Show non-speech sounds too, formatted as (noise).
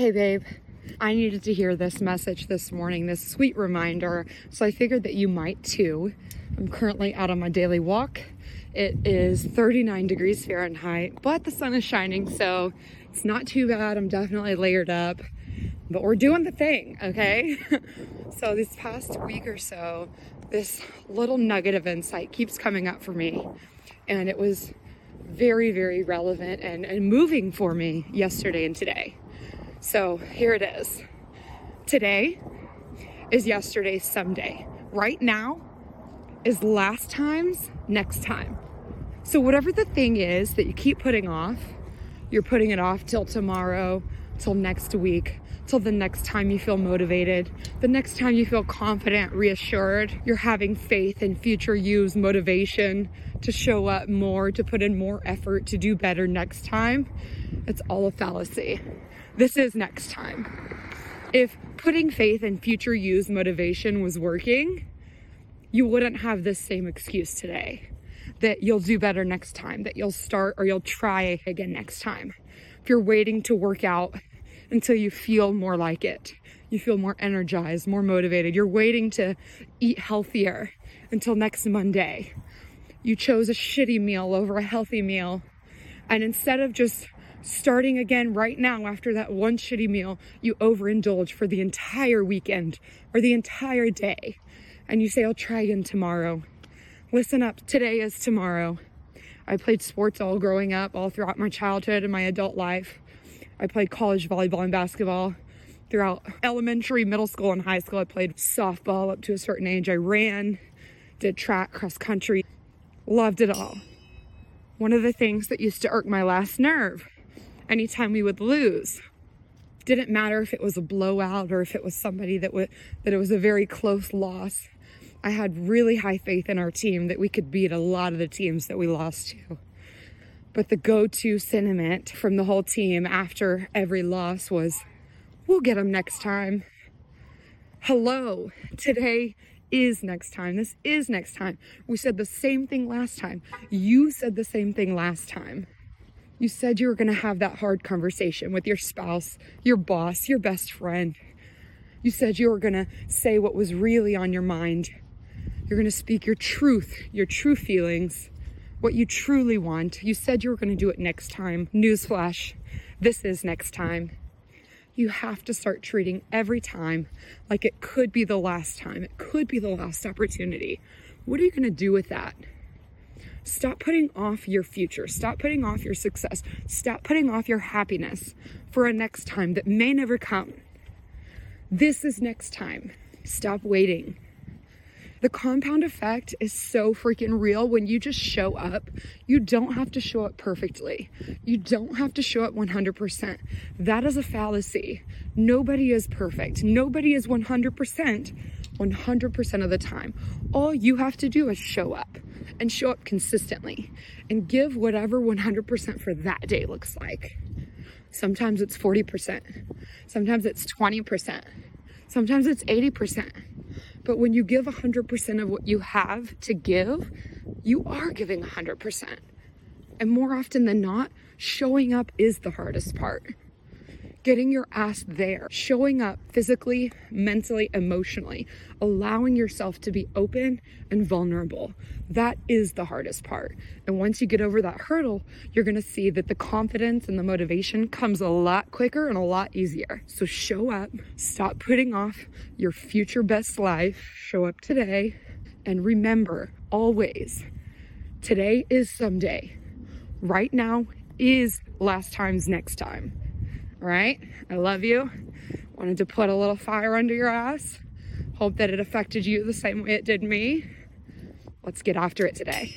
Hey, babe. I needed to hear this message this morning, this sweet reminder. So I figured that you might too. I'm currently out on my daily walk. It is 39 degrees Fahrenheit, but the sun is shining, so it's not too bad. I'm definitely layered up, but we're doing the thing, okay? (laughs) so this past week or so, this little nugget of insight keeps coming up for me, and it was very, very relevant and, and moving for me yesterday and today. So here it is. Today is yesterday's someday. Right now is last time's next time. So, whatever the thing is that you keep putting off, you're putting it off till tomorrow, till next week, till the next time you feel motivated, the next time you feel confident, reassured, you're having faith in future you's motivation to show up more, to put in more effort, to do better next time. It's all a fallacy. This is next time. If putting faith in future you's motivation was working, you wouldn't have this same excuse today that you'll do better next time, that you'll start or you'll try again next time. If you're waiting to work out until you feel more like it, you feel more energized, more motivated, you're waiting to eat healthier until next Monday. You chose a shitty meal over a healthy meal. And instead of just starting again right now after that one shitty meal, you overindulge for the entire weekend or the entire day. And you say, I'll try again tomorrow. Listen up, today is tomorrow. I played sports all growing up, all throughout my childhood and my adult life. I played college volleyball and basketball throughout elementary, middle school, and high school. I played softball up to a certain age. I ran, did track, cross country, loved it all. One of the things that used to irk my last nerve anytime we would lose. Didn't matter if it was a blowout or if it was somebody that would that it was a very close loss. I had really high faith in our team that we could beat a lot of the teams that we lost to. But the go-to sentiment from the whole team after every loss was, "We'll get them next time." Hello, today is next time. This is next time. We said the same thing last time. You said the same thing last time. You said you were going to have that hard conversation with your spouse, your boss, your best friend. You said you were going to say what was really on your mind. You're going to speak your truth, your true feelings, what you truly want. You said you were going to do it next time. Newsflash, this is next time. You have to start treating every time like it could be the last time. It could be the last opportunity. What are you going to do with that? Stop putting off your future. Stop putting off your success. Stop putting off your happiness for a next time that may never come. This is next time. Stop waiting. The compound effect is so freaking real when you just show up. You don't have to show up perfectly. You don't have to show up 100%. That is a fallacy. Nobody is perfect. Nobody is 100% 100% of the time. All you have to do is show up and show up consistently and give whatever 100% for that day looks like. Sometimes it's 40%, sometimes it's 20%, sometimes it's 80%. But when you give 100% of what you have to give, you are giving 100%. And more often than not, showing up is the hardest part getting your ass there, showing up physically, mentally, emotionally, allowing yourself to be open and vulnerable. That is the hardest part. And once you get over that hurdle, you're gonna see that the confidence and the motivation comes a lot quicker and a lot easier. So show up, stop putting off your future best life, show up today, and remember always today is someday. Right now is last time's next time right? I love you. Wanted to put a little fire under your ass. Hope that it affected you the same way it did me. Let's get after it today.